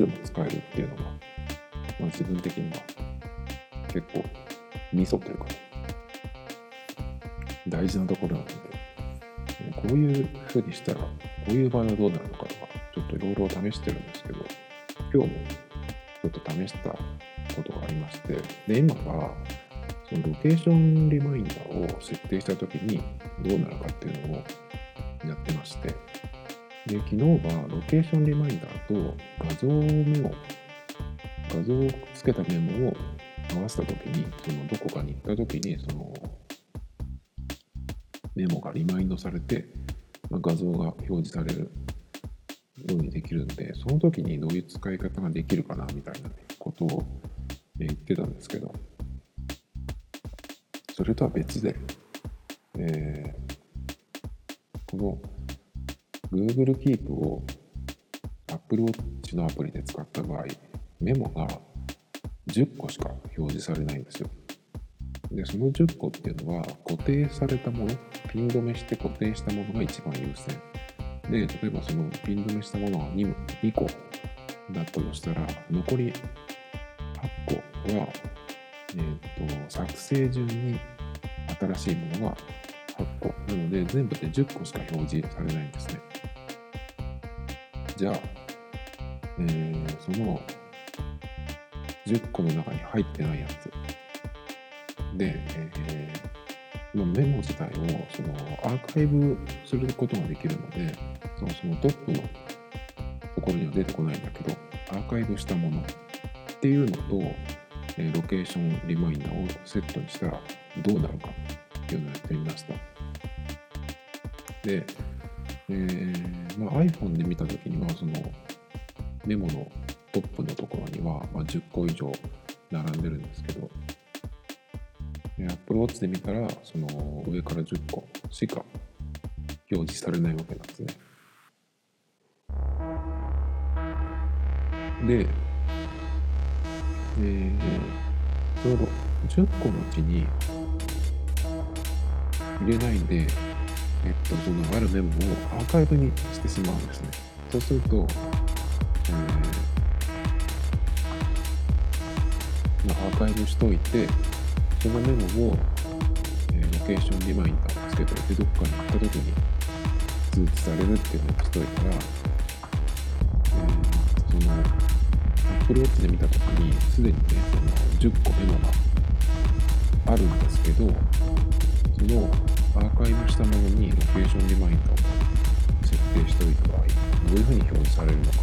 の Apple Watch でも使えるっていうのが、まあ自分的には結構ミソというか、大事なところなので、こういうふうにしたら、こういう場合はどうなるのかとか、ちょっといろいろ試してるんですけど、今日もちょっと試したことがありまして、で、今は、そのロケーションリマインダーを設定したときにどうなるかっていうのを、で、昨日はロケーションリマインダーと画像メモ、画像をつけたメモを合わせたときに、そのどこかに行ったときに、そのメモがリマインドされて、ま画像が表示されるようにできるんで、その時にどういう使い方ができるかなみたいなことを言ってたんですけど、それとは別で、えーこの Google Keep を Apple Watch のアプリで使った場合、メモが10個しか表示されないんですよ。で、その10個っていうのは固定されたもの、ピン止めして固定したものが一番優先。で、例えばそのピン止めしたものが 2, 2個だったとしたら、残り8個は、えっ、と、作成順に新しいものが。なので、全部で10個しか表示されないんですね。じゃあ、えーその10個の中に入ってないやつで、えーまあメモ自体をそのアーカイブすることができるのでそのそのトップのところには出てこないんだけどアーカイブしたものっていうのと、えーロケーションリマインダーをセットにしたらどうなるかっていうのをやってみました、えーまあ、iPhone で見た時にはそのメモのトップのところには、まあ、10個以上並んでるんですけど、Apple Watch で見たら、その上から10個しか表示されないわけなんですね。で、えー、その10個のうちに入れないで、えっと、そのあるメモをアーカイブにしてしまうんですね。そうすると、えーまあ、アーカイブしといて、そのメモを、えーロケーションリマインダーをつけといて、どっかに行った時に通知されるっていうのをしといたら、えーその、Apple Watch で見た時に、すでにね、その10個メモがあるんですけど、そのアーカイブしたものにロケーションリマインダーを設定しておいた場合、どういうふうに表示されるのか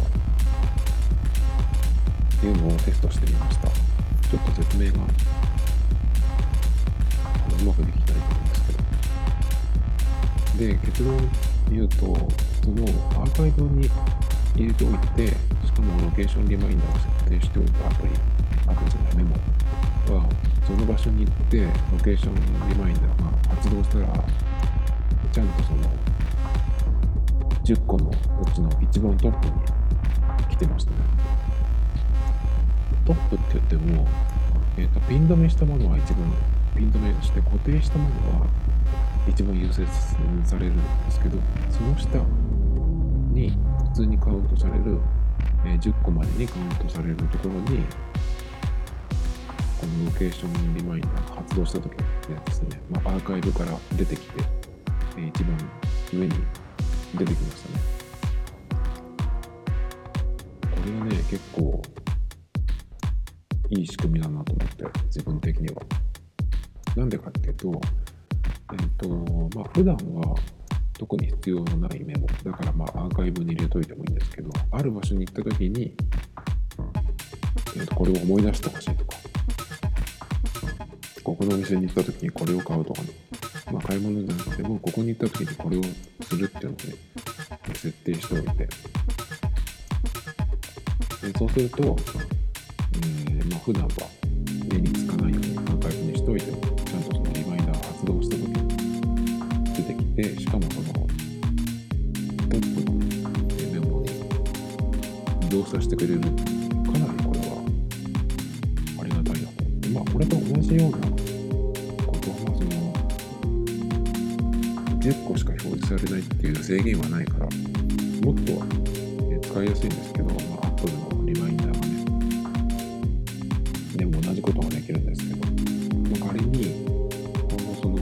っていうのをテストしてみました。ちょっと説明がうまくできないと思うんですけど。で、結論言うと、そのアーカイブに入れておいて、しかもロケーションリマインダーを設定しておいたアプリ、アプリじゃないメモは、その場所に行って、ロケーションリマインダーが発動したら、ちゃんとその10個のうちの一番トップに来てましたね。トップって言っても、えーとピン止めしたものは一番ピン止めして固定したものは一番優先されるんですけどその下に普通にカウントされる、えー10個までにカウントされるところにこのロケーションリマインダー発動した時のやつですね、まあ、アーカイブから出てきて、えー一番上に出てきましたねこれがね結構いい仕組みだなと思って、自分的には。なんでかっていうと、えっ、と、まあ、普段は特に必要のないメモ、だからまあ、アーカイブに入れといてもいいんですけど、ある場所に行った時に、えーとこれを思い出してほしいとか、ここのお店に行った時にこれを買うとかね、まあ、買い物じゃなくても、ここに行った時にこれをするっていうのをね、設定しておいて、でそうすると、えーまあ、普段は目につかないようにアーカイブにしておいても、ちゃんとそのリマインダー発動した時に出てきて、しかもそのトップのメモに起動させてくれる制限はないからもっとえ使いやすいんですけど、まあ、Apple のリマインダーがね。でも同じことができるんですけど、まあ、仮に今後その、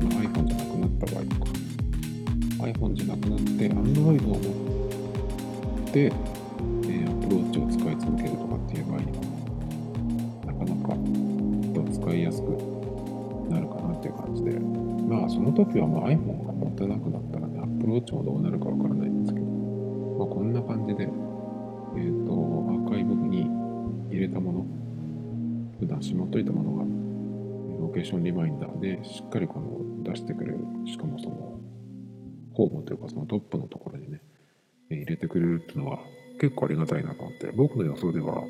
まあ、iPhone じゃなくなった場合とか iPhone じゃなくなって Android を持って、えー、Apple Watch を使い続けるとかっていう場合にもなかなかと使いやすくなるかなっていう感じで。まあその時はまあ iPhone がたなくなったらね Apple Watch もどうなるかわからないんですけど、まあ、こんな感じでえっ、とアーカイブに入れたもの。普段しまっといたものがロケーションリマインダーでしっかりこの出してくれる。しかもそのホームというかそのトップのところにね入れてくれるっていうのは結構ありがたいなと思って。僕の予想では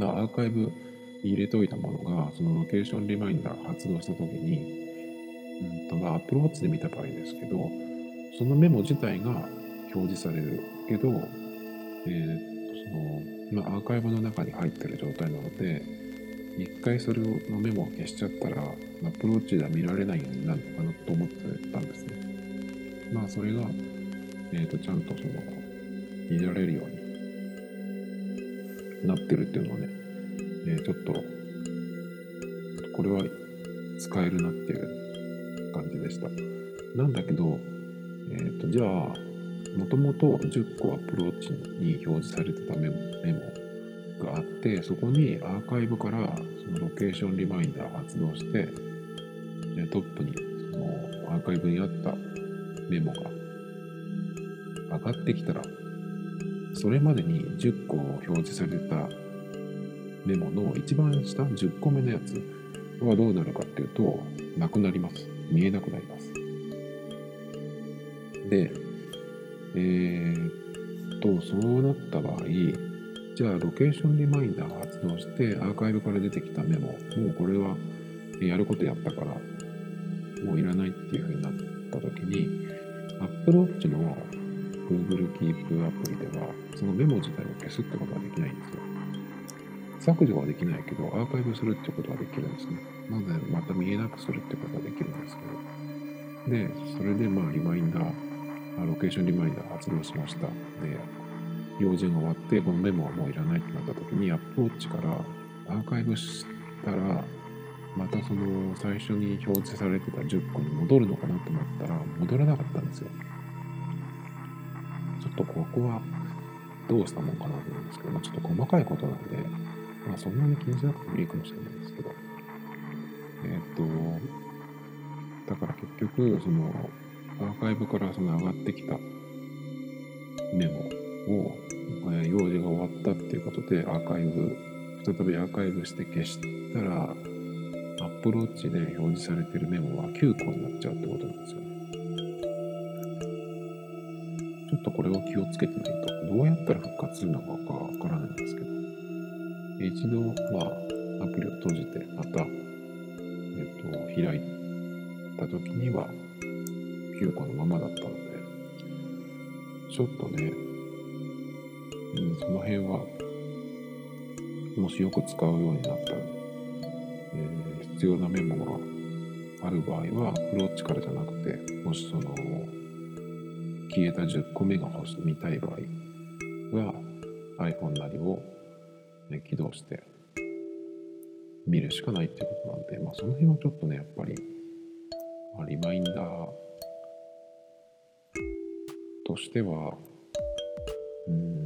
アーカイブに入れておいたものがそのロケーションリマインダー発動した時にうんとまあ Apple Watch で見た場合ですけどそのメモ自体が表示される。けど、えー、そのまあ、アーカイブの中に入ってる状態なので一回それのメモを消しちゃったら Apple Watch では見られないようになるのかなと思ってたんですね。まあそれが、えー、とちゃんとその見られるようになってるっていうのはね、えーちょっとこれは使えるなっていうでしたなんだけど、えー、とじゃあもともと10個アプローチに表示されてたメモメモがあってそこにアーカイブからそのロケーションリマインダー発動してでトップにそのアーカイブにあったメモが上がってきたらそれまでに10個表示されたメモの一番下10個目のやつはどうなるかっていうとなくなります。見えなくなります。でえー、とそうなった場合じゃあロケーションリマインダーが発動してアーカイブから出てきたメモもうこれはやることやったからもういらないっていう風になった時に Apple Watch の Google Keep アプリではそのメモ自体を消すってことはできないんですよ。削除はできないけどアーカイブするってことはできるんですね。なのでまた見えなくするってことはできるんですけど。でそれでまあリマインダーロケーションリマインダー発動しました。で用事が終わってこのメモはもういらないってなった時に Apple Watch からアーカイブしたらまたその最初に表示されてた10個に戻るのかなと思ったら戻らなかったんですよ。ちょっとここはどうしたもんかなと思うんですけど、まあ、ちょっと細かいことなんで、まあ、そんなに気にしなくてもいいかもしれないですけどえーっとだから結局そのアーカイブからその上がってきたメモを、えー用事が終わったっていうことでアーカイブ再びアーカイブして消したらアップローチで表示されてるメモは9個になっちゃうってことなんですよね。ちょっとこれを気をつけてないとどうやったら復活するのかわからないんですけど一度まあアプリを閉じてまた、えっと開いた時には9個のままだったのでちょっとね、うん、その辺はもしよく使うようになったら、えー必要なメモがある場合はアプローチからじゃなくてもしその消えた10個目が欲し見たい場合は iPhone なりを、ね、起動して見るしかないっていうことなんで、まあ、その辺はちょっとねやっぱり、まあ、リマインダーとしてはうん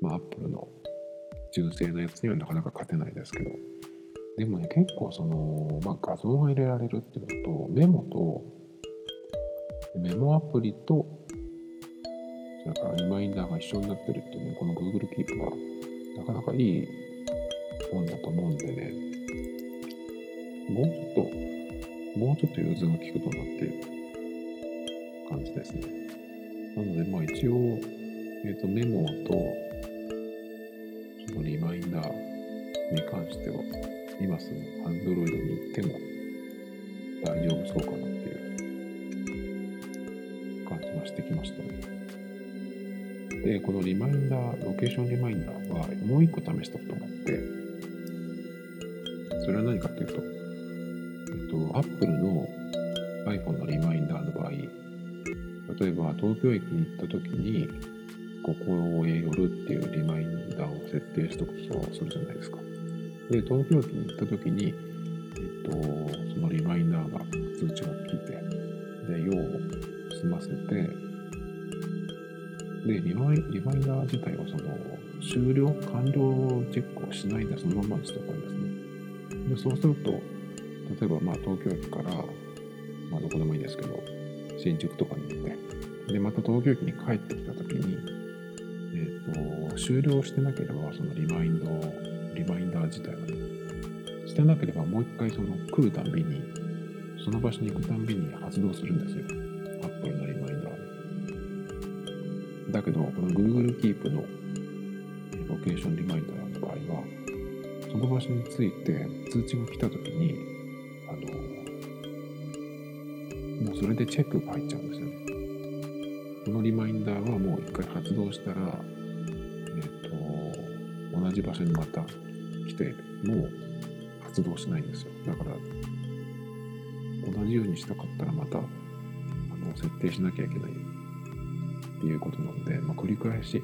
まあ Apple の純正のやつにはなかなか勝てないですけどでもね結構その、まあ、画像が入れられるっていうのとメモとメモアプリとそれからリマインダーが一緒になってるっていうねこの Google Keep はなかなかいいもんだと思うんでねもうちょっともうちょっと融通が利くとなっていう感じですねなのでまあ一応、えー、とメモとそのリマインダーに関しては今すぐ Android に行っても大丈夫そうかなっていう感じがしてきましたね。で、このリマインダー、ロケーションリマインダーはもう一個試したことがあって、それは何かっていうと、えっと、Apple の iPhone のリマインダーの場合、例えば東京駅に行った時に、ここへ寄るっていうリマインダーを設定しとくとするじゃないですか。で、東京駅に行った時に、えっと、でリマイ、リマインダー自体はその終了、完了チェックをしないでそのままにしておくんですね。で、そうすると、例えばまあ東京駅から、まあどこでもいいですけど、新宿とかに行って、で、また東京駅に帰ってきたときに、えっ、ー、と、終了してなければ、そのリマインド、リマインダー自体はね、してなければもう一回その来るたんびに、その場所に行くたんびに発動するんですよ。けど、この Google Keep のロケーションリマインダーの場合は、その場所について通知が来たときに、あの、もうそれでチェックが入っちゃうんですよね。このリマインダーはもう一回発動したら、えっ、と、同じ場所にまた来て、もう発動しないんですよ。だから、同じようにしたかったらまた、あの、設定しなきゃいけないていうことなので、まあ、繰り返し、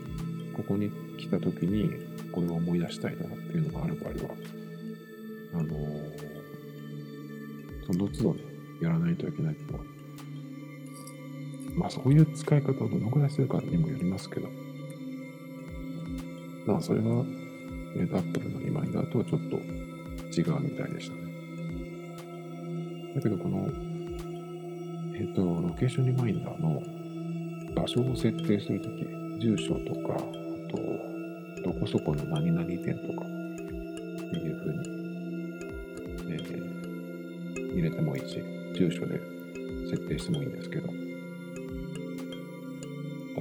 ここに来た時に、これを思い出したいなっていうのがある場合は、あのー、その都度ね、やらないといけないっていうのは、まあそういう使い方をどのくらいするかにもよりますけど、まあそれは、えー、Apple のリマインダーとはちょっと違うみたいでしたね。だけどこの、えっ、と、ロケーションリマインダーの場所を設定するとき、住所とか、あと、どこそこの何々店とかっていうふうに、えー、入れてもいいし、住所で設定してもいいんですけど、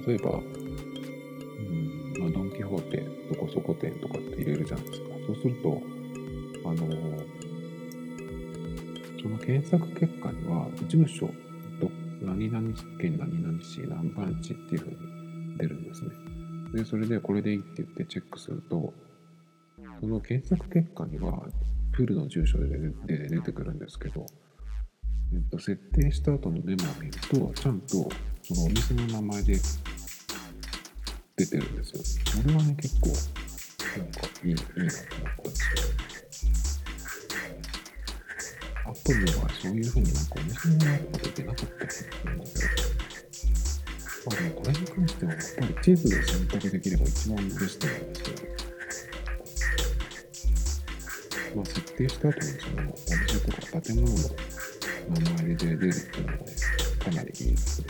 例えば、うんまあ、ドン・キホーテ、どこそこ店とかって入れるじゃないですか。そうすると、あのー、その検索結果には、住所、何々県何々市何番地っていうふうに出るんですね。で、それでこれでいいって言ってチェックすると、その検索結果には、フルの住所で出てくるんですけど、えっと、設定した後のメモを見ると、ちゃんとそのお店の名前で出てるんですよ。それはね、結構、なんかいい、いいなと思ったんですよ。アップリはそういう風になんかお店の名前とか出てなかったりするんだけど、まあでもこれに関してはやっぱり地図で選択できれば一番ベストなんですけど、まあ設定した後にそのお店とか建物の名前で出るっていうのはね、かなりいいですね。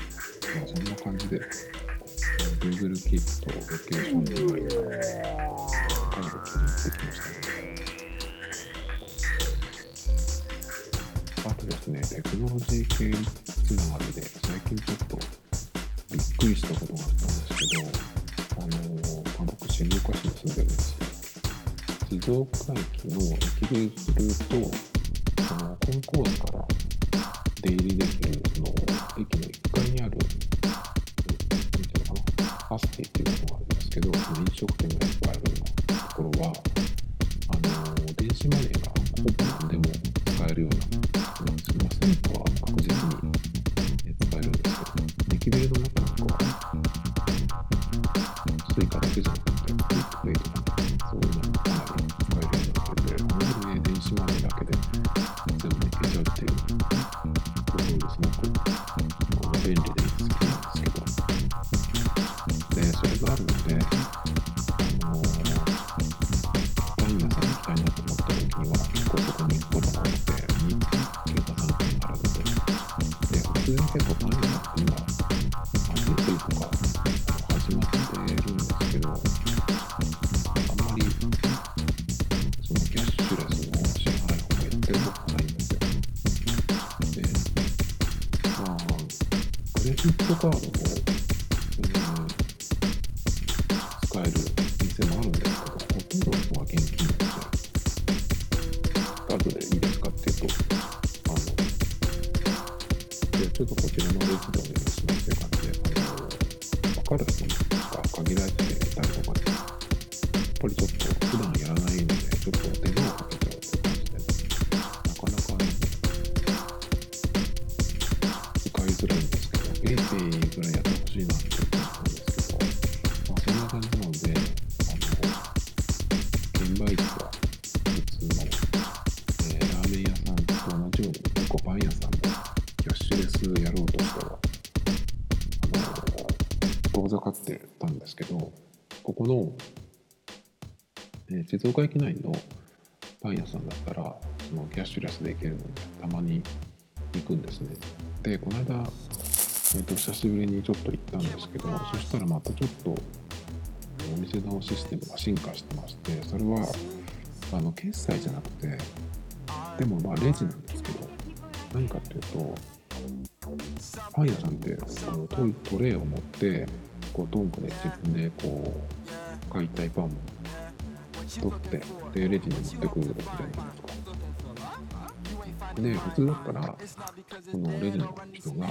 まあそんな感じで、Google Keep とロケーションリマインダーかなり気に入ってきましたね。ですね、テクノロジー系つながりで、最近ちょっとびっくりしたことがあったんですけど、あのー、まあ、僕、静岡市に住んでるんですよ。静岡駅の駅ですると、そのコンコースから出入りできるそのこの、えー静岡駅内のパン屋さんだったら、そのキャッシュレスで行けるので、たまに行くんですね。で、この間、えー、と久しぶりにちょっと行ったんですけど、そしたらまたちょっとお店のシステムが進化してまして、それはあの決済じゃなくて、でもまあレジなんですけど、何かっていうと、パン屋さんってあのトイトレイを持って、こうトングで自分でこう買いたいパンを取って、でレジに持ってくるじゃないですか。で、普通だったら、そのレジの人が、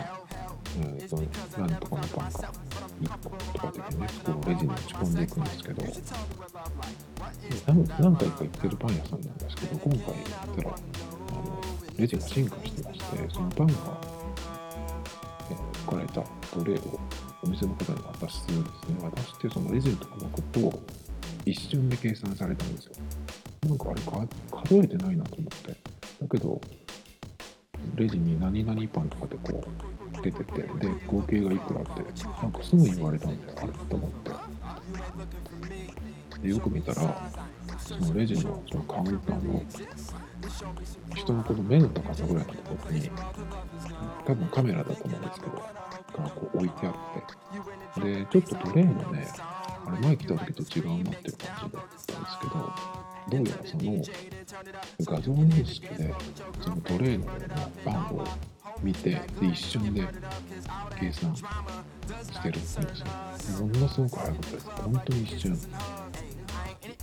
えー、と何とかのパンか1個とかでね、こうレジに持ち込んでいくんですけど、何何回か行ってるパン屋さんなんですけど、今回行ったら、あのレジが進化してまして、そのパンが、え置かれたトレイをお店の方に渡すんですね。渡して、そのレジのとこ置くと、一瞬で計算されたんですよ。なんかあれか数えてないなと思って。だけど、レジに何々パンとかでこう出てて、で、合計がいくらって、なんかすぐ言われたんで、あれと思って。で、よく見たら、そのレジのそのカウンターの人のこの目の高さぐらいのところに、多分カメラだと思うんですけど、がこう置いてあって、で、ちょっとトレイもね、あれ前来た時と違うなっていう感じだったんですけど、どうやらその画像認識でそのトレイの番号を見てで一瞬で計算してるんですよ。ものすごく早かったです。本当に一瞬。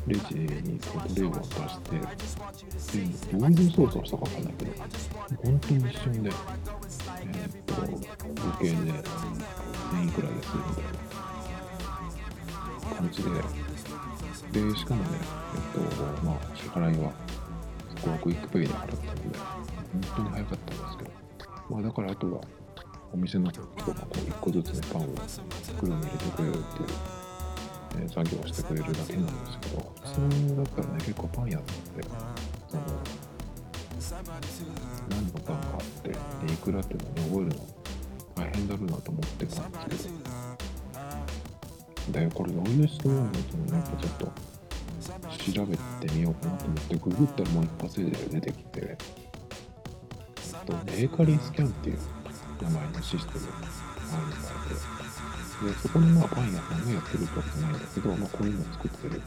レジにこうトレイを渡してでどういう操作をしたかわかんないけど本当に一瞬でえーっと合計で1000いくらいですみたいな感じでで、しかもね、えっと、まあ、支払いは、そこは QUICPay で払ったので、本当に早かったんですけど、まあ、だからあとは、お店の人がこう、一個ずつね、パンを袋に入れてくれるっていう、えー作業してくれるだけなんですけど、普通だったらね、結構パン屋さんって、その、何のパンがあって、で、いくらっていうのをね、覚えるの大変だろうなと思ってたんですけど、で、これどういう質問なんですよね、やっぱちょっと調べてみようかなと思って、ググったらもう一発で出てきて、えっとベーカリースキャンっていう名前のシステムがあるみたいで、でそこにまあパン屋さんがやってるってわけじゃないんだけど、まあ、こういうのを作ってる。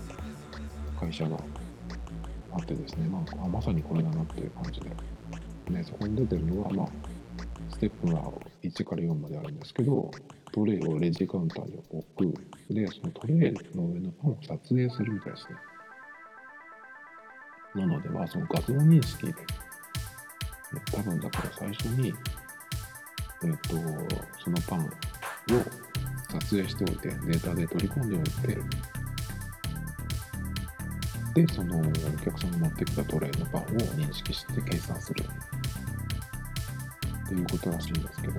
会社があってですね、まあ、あまさにこれだなっていう感じで、ね、そこに出てるのは、まあ、ステップが1から4まであるんですけど、トレイをレジカウンターに置く。で、そのトレイの上のパンを撮影するみたいですね。なので、まあ、その画像認識。で、多分だから最初に、えっ、と、そのパンを撮影しておいて、データで取り込んでおいて、で、そのお客さんが持ってきたトレイのパンを認識して計算する。っていうことらしいんですけど。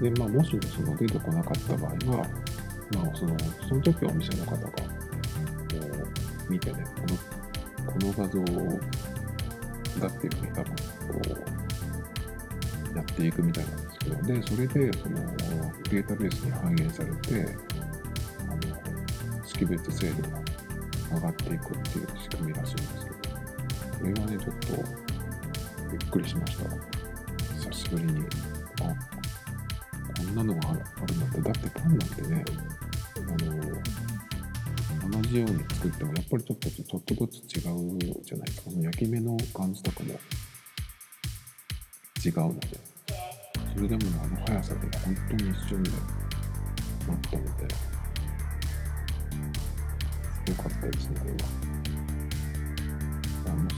で、まあ、もしその出てこなかった場合は、まあ、その、その時はお店の方が、こう、見てね、この、この画像だっていうふうに多分、こう、やっていくみたいなんですけど、で、それで、その、データベースに反映されて、あの、識別精度が上がっていくっていう仕組みらしいんですけど、これはね、ちょっと、びっくりしました。久しぶりに。あ、こんなのがあるんだって。だってパンなんてね、あの、同じように作っても、やっぱりちょっと、ちょっとずつ違うじゃないか。その焼き目の感じとかも違うので、それでもあの速さで本当に一瞬でなったので、よかったですね、これは。もし、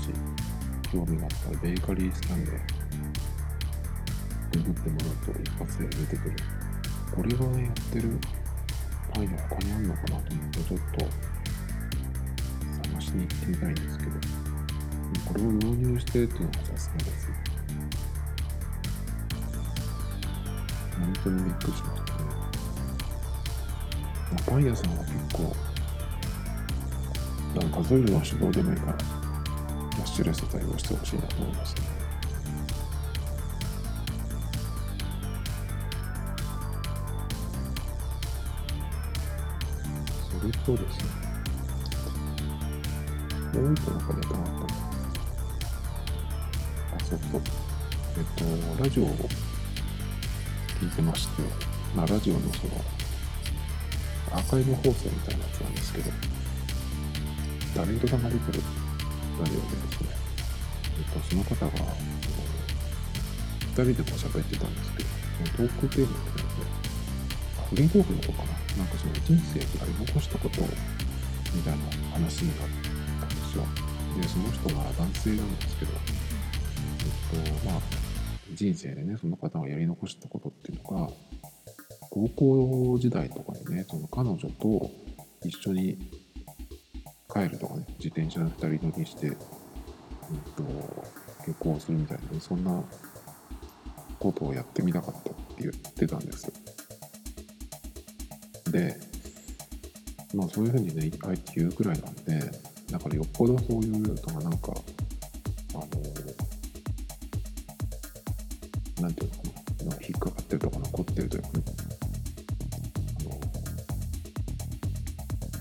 興味があったら、ベーカリースキャンで、ググってもらうと一発で出てくるこれがねやってるパン屋他にあるのかなと思ってちょっと探しに行ってみたいんですけどこれを導入してっていうのがさすがです本当にびっくりしましたね、まあ、パン屋さんは結構なんか数えるのは手動でもいいからキャッシュレス対応してほしいなと思いますねそれとですねもう一個なんかネタがあったのあそうそうえっとラジオを聞いてましてまあラジオのそのアーカイブ放送みたいなやつなんですけどタレントさんが出てるラジオでですね、えっと、その方が、2人でこう喋ってたんですけど、そのトークテーマっていうので、フリートークの子かな？なんかその人生でやり残したことみたいな話になったんですよ。で、その人が男性なんですけど、えっと、まあ、人生でね、その方がやり残したことっていうのが、高校時代とかにね、その彼女と一緒に帰るとかね、自転車で2人乗りして、うんと、旅行するみたいな、そんなことをやってみたかったって言ってたんですよ。で、まあそういうふうにね、あえて言うくらいなんで、だからよっぽどそういうのがなんか、なんていうのかな、引っかかってるとか残ってるというかね、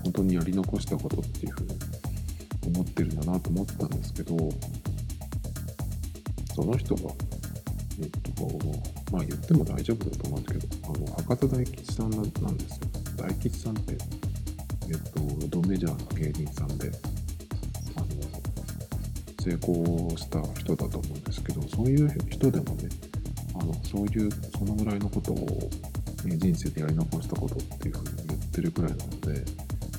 本当にやり残したことっていうふうに思ってるんだなと思ったんですけどその人がえっとまあ言っても大丈夫だと思うんですけどあの博多大吉さんなんですよ。大吉さんってえっとドメジャーの芸人さんであの成功した人だと思うんですけどそういう人でもねあのそういうそのぐらいのことをね人生でやり残したことっていうふうに言ってるくらいなので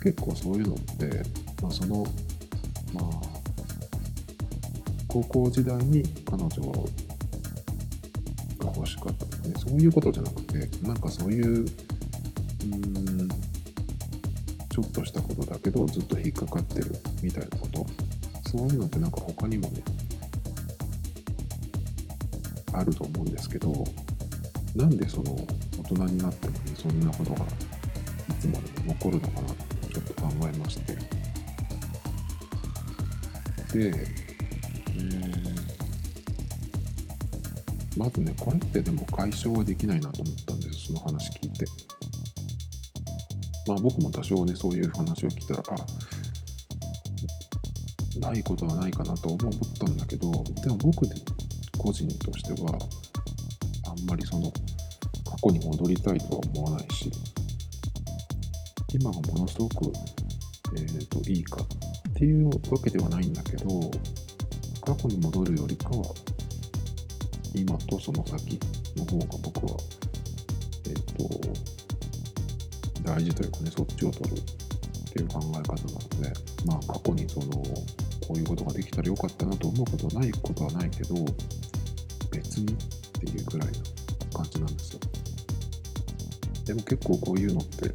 結構そういうのって、まあ、そのまあ高校時代に彼女が欲しかったとかねそういうことじゃなくてなんかそういううんちょっとしたことだけどずっと引っかかってるみたいなことそういうのってなんか他にもねあると思うんですけどなんでその大人になってもねそんなことがいつまでも残るのかなってちょっと考えまして。で、えー、まずね、これってでも解消はできないなと思ったんです、その話聞いて。まあ僕も多少ね、そういう話を聞いたら、あ、ないことはないかなと思ったんだけど、でも僕で個人としては、あんまりその、過去に戻りたいとは思わないし、今がものすごく、えーと、いいかっていうわけではないんだけど過去に戻るよりかは今とその先の方が僕はえっ、ー、と大事というかねそっちを取るっていう考え方なのでまあ過去にそのこういうことができたらよかったなと思うことはないことはないけど別にっていうぐらいな感じなんですよ。でも結構こういうのって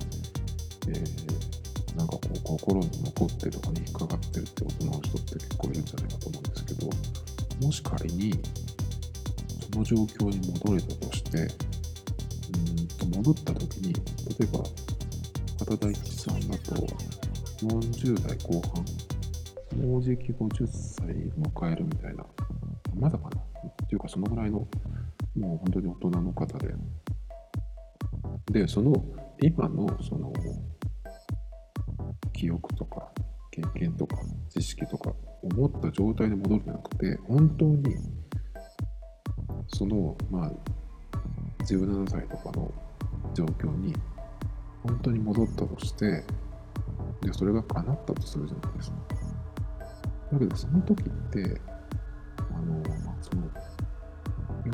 えー、なんかこう心に残ってとかに引っかかってるってことの人って結構いるんじゃないかと思うんですけどもし仮にその状況に戻れたとしてうんと戻った時に例えば片大吉さんだと40代後半もうじき50歳迎えるみたいなまだかなていうかそのぐらいのもう本当に大人の方ででその今のその記憶とか経験とか知識とか思った状態で戻るんじゃなくて本当にそのまあ17歳とかの状況に本当に戻ったとしてでそれが叶ったとするじゃないですか。だけどその時って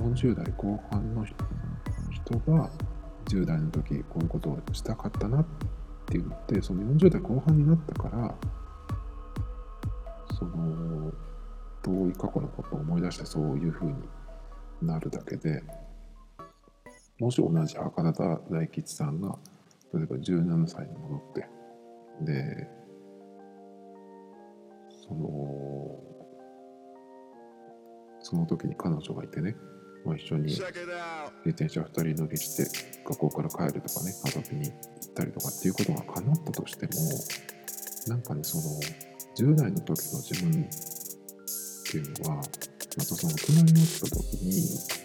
40代後半の人が10代の時こういうことをしたかったなってって言ってその40代後半になったからその遠い過去のことを思い出してそういうふうになるだけでもし同じ博多大吉さんが例えば17歳に戻ってでそのその時に彼女がいてね、まあ、一緒に自転車2人乗りして学校から帰るとかね遊びに行ったりとかっていうことが叶ったとしてもなんかねその10代の時の自分っていうのはまたその大人になった時に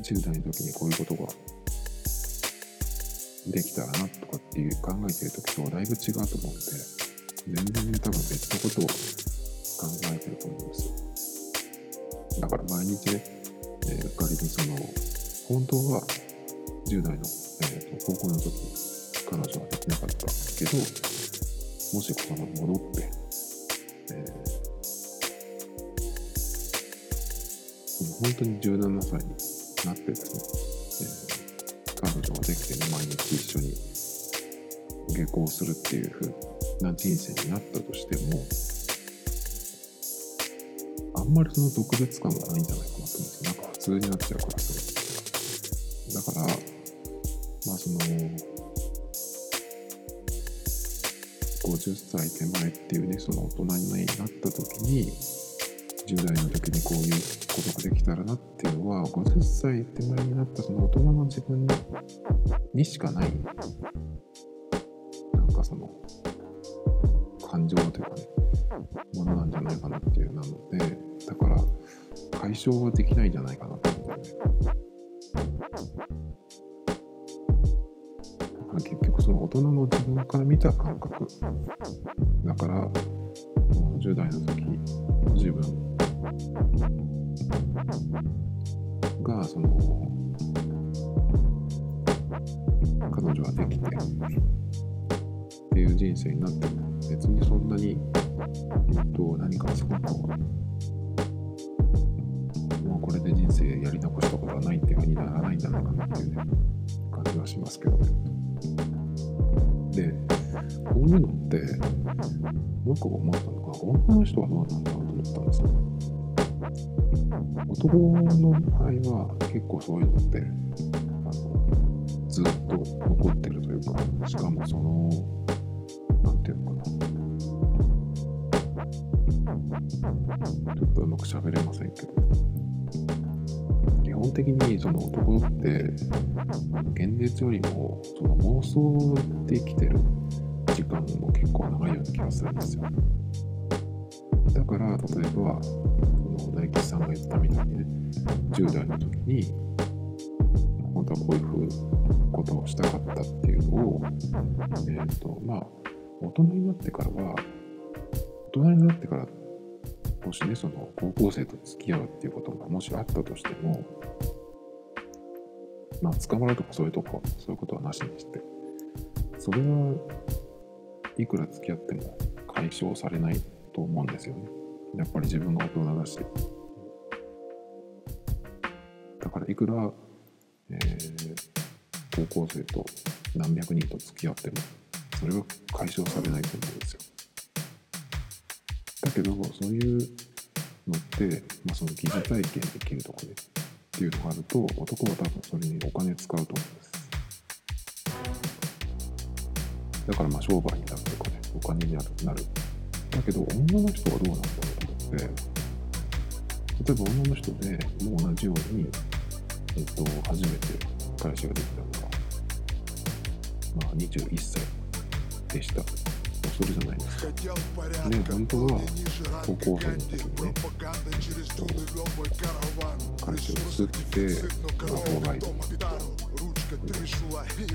10代の時にこういうことができたらなとかっていう考えてる時とはだいぶ違うと思うんで全然多分別のことを考えてると思うんですよだから毎日ね、えー、仮にその本当は10代の、えーと、高校の時彼女はできなかったけどもしその戻って、えー、本当に17歳になってですね、えー、彼女ができて、ね、毎日一緒に下校するっていう風な人生になったとしてもあんまりその特別感がないんじゃないかなと思うんですなんか普通になっちゃうからそれだからまあその50歳手前っていうねその大人になった時に10代の時にこういうことができたらなっていうのは50歳手前になったその大人の自分にしかないなんかその感情というかねものなんじゃないかなっていうなのでだから解消はできないんじゃないかなと思うんだよね。結局その大人の自分から見た感覚だから10代の時の自分がその彼女ができてっていう人生になっても別にそんなに、えっと、何かすごくで人生やり残したことはないっていうふうにならないんじゃないかなっていうね感じはしますけどね。でこういうのってよく思ったのが女の人はどうなんだろうと思ったんですよ。男の場合は結構そういうのってあのずっと残ってるというかしかもその何て言うのかなちょっとうまく喋れませんけど本的にその男って現実よりもその妄想で生きてる時間も結構長いような気がするんですよ。だから例えばその大吉さんが言ったみたいにね10代の時に本当はこういうことをしたかったっていうのをえっ、ー、とまあ大人になってからは大人になってからもしねその高校生と付き合うっていうことがもしあったとしてもまあ捕まるとかそういうとこそういうことはなしにしてそれはいくら付き合っても解消されないと思うんですよね。やっぱり自分が大人だしだからいくら、えー、高校生と何百人と付き合ってもそれは解消されないと思うんですよけどそういうのって、まあ、その疑似体験できるとかねっていうのがあると男は多分それにお金使うと思うんですだからまあ商売になるとかねお金になるだけど女の人はどうなんだろうで例えば女の人でもう同じように、えっと、初めて彼氏ができたのが、まあ、21歳でした。それじゃないですか。ね、本当は高校生の時にね、彼氏を作って、まあ、妨害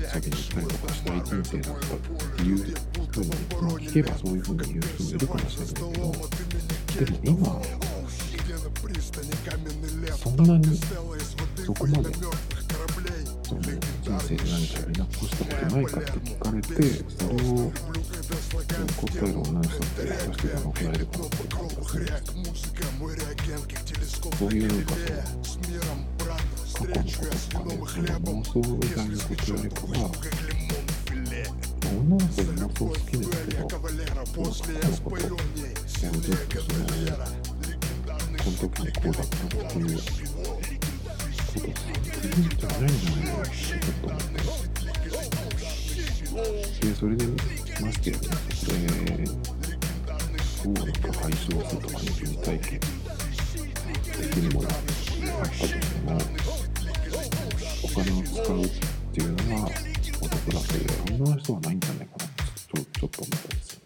先に行ったりとかしたい人生だったっていうふうに、まあ、聞けばそういうふうに言う人もいるかもしれないけど、でも今そんなにそこまで人生で何かやり残したことないかって聞かれてそれを答える女の人って果たしてどのくらいいるかなってそういうなんかその過去のこととかねその妄想みたいなことよりかは女の子で妄想好きな人がその過去のことやるとそのこの時にこうだったっていうことがいんじゃないのよってちょっと思って。でそれでましてやねそれをなんか解消するとかね疑似体験できるものがあったとしてもお金を使うっていうのがお得だけで女の人はないんじゃないかなとちょちょっと思ったんですよ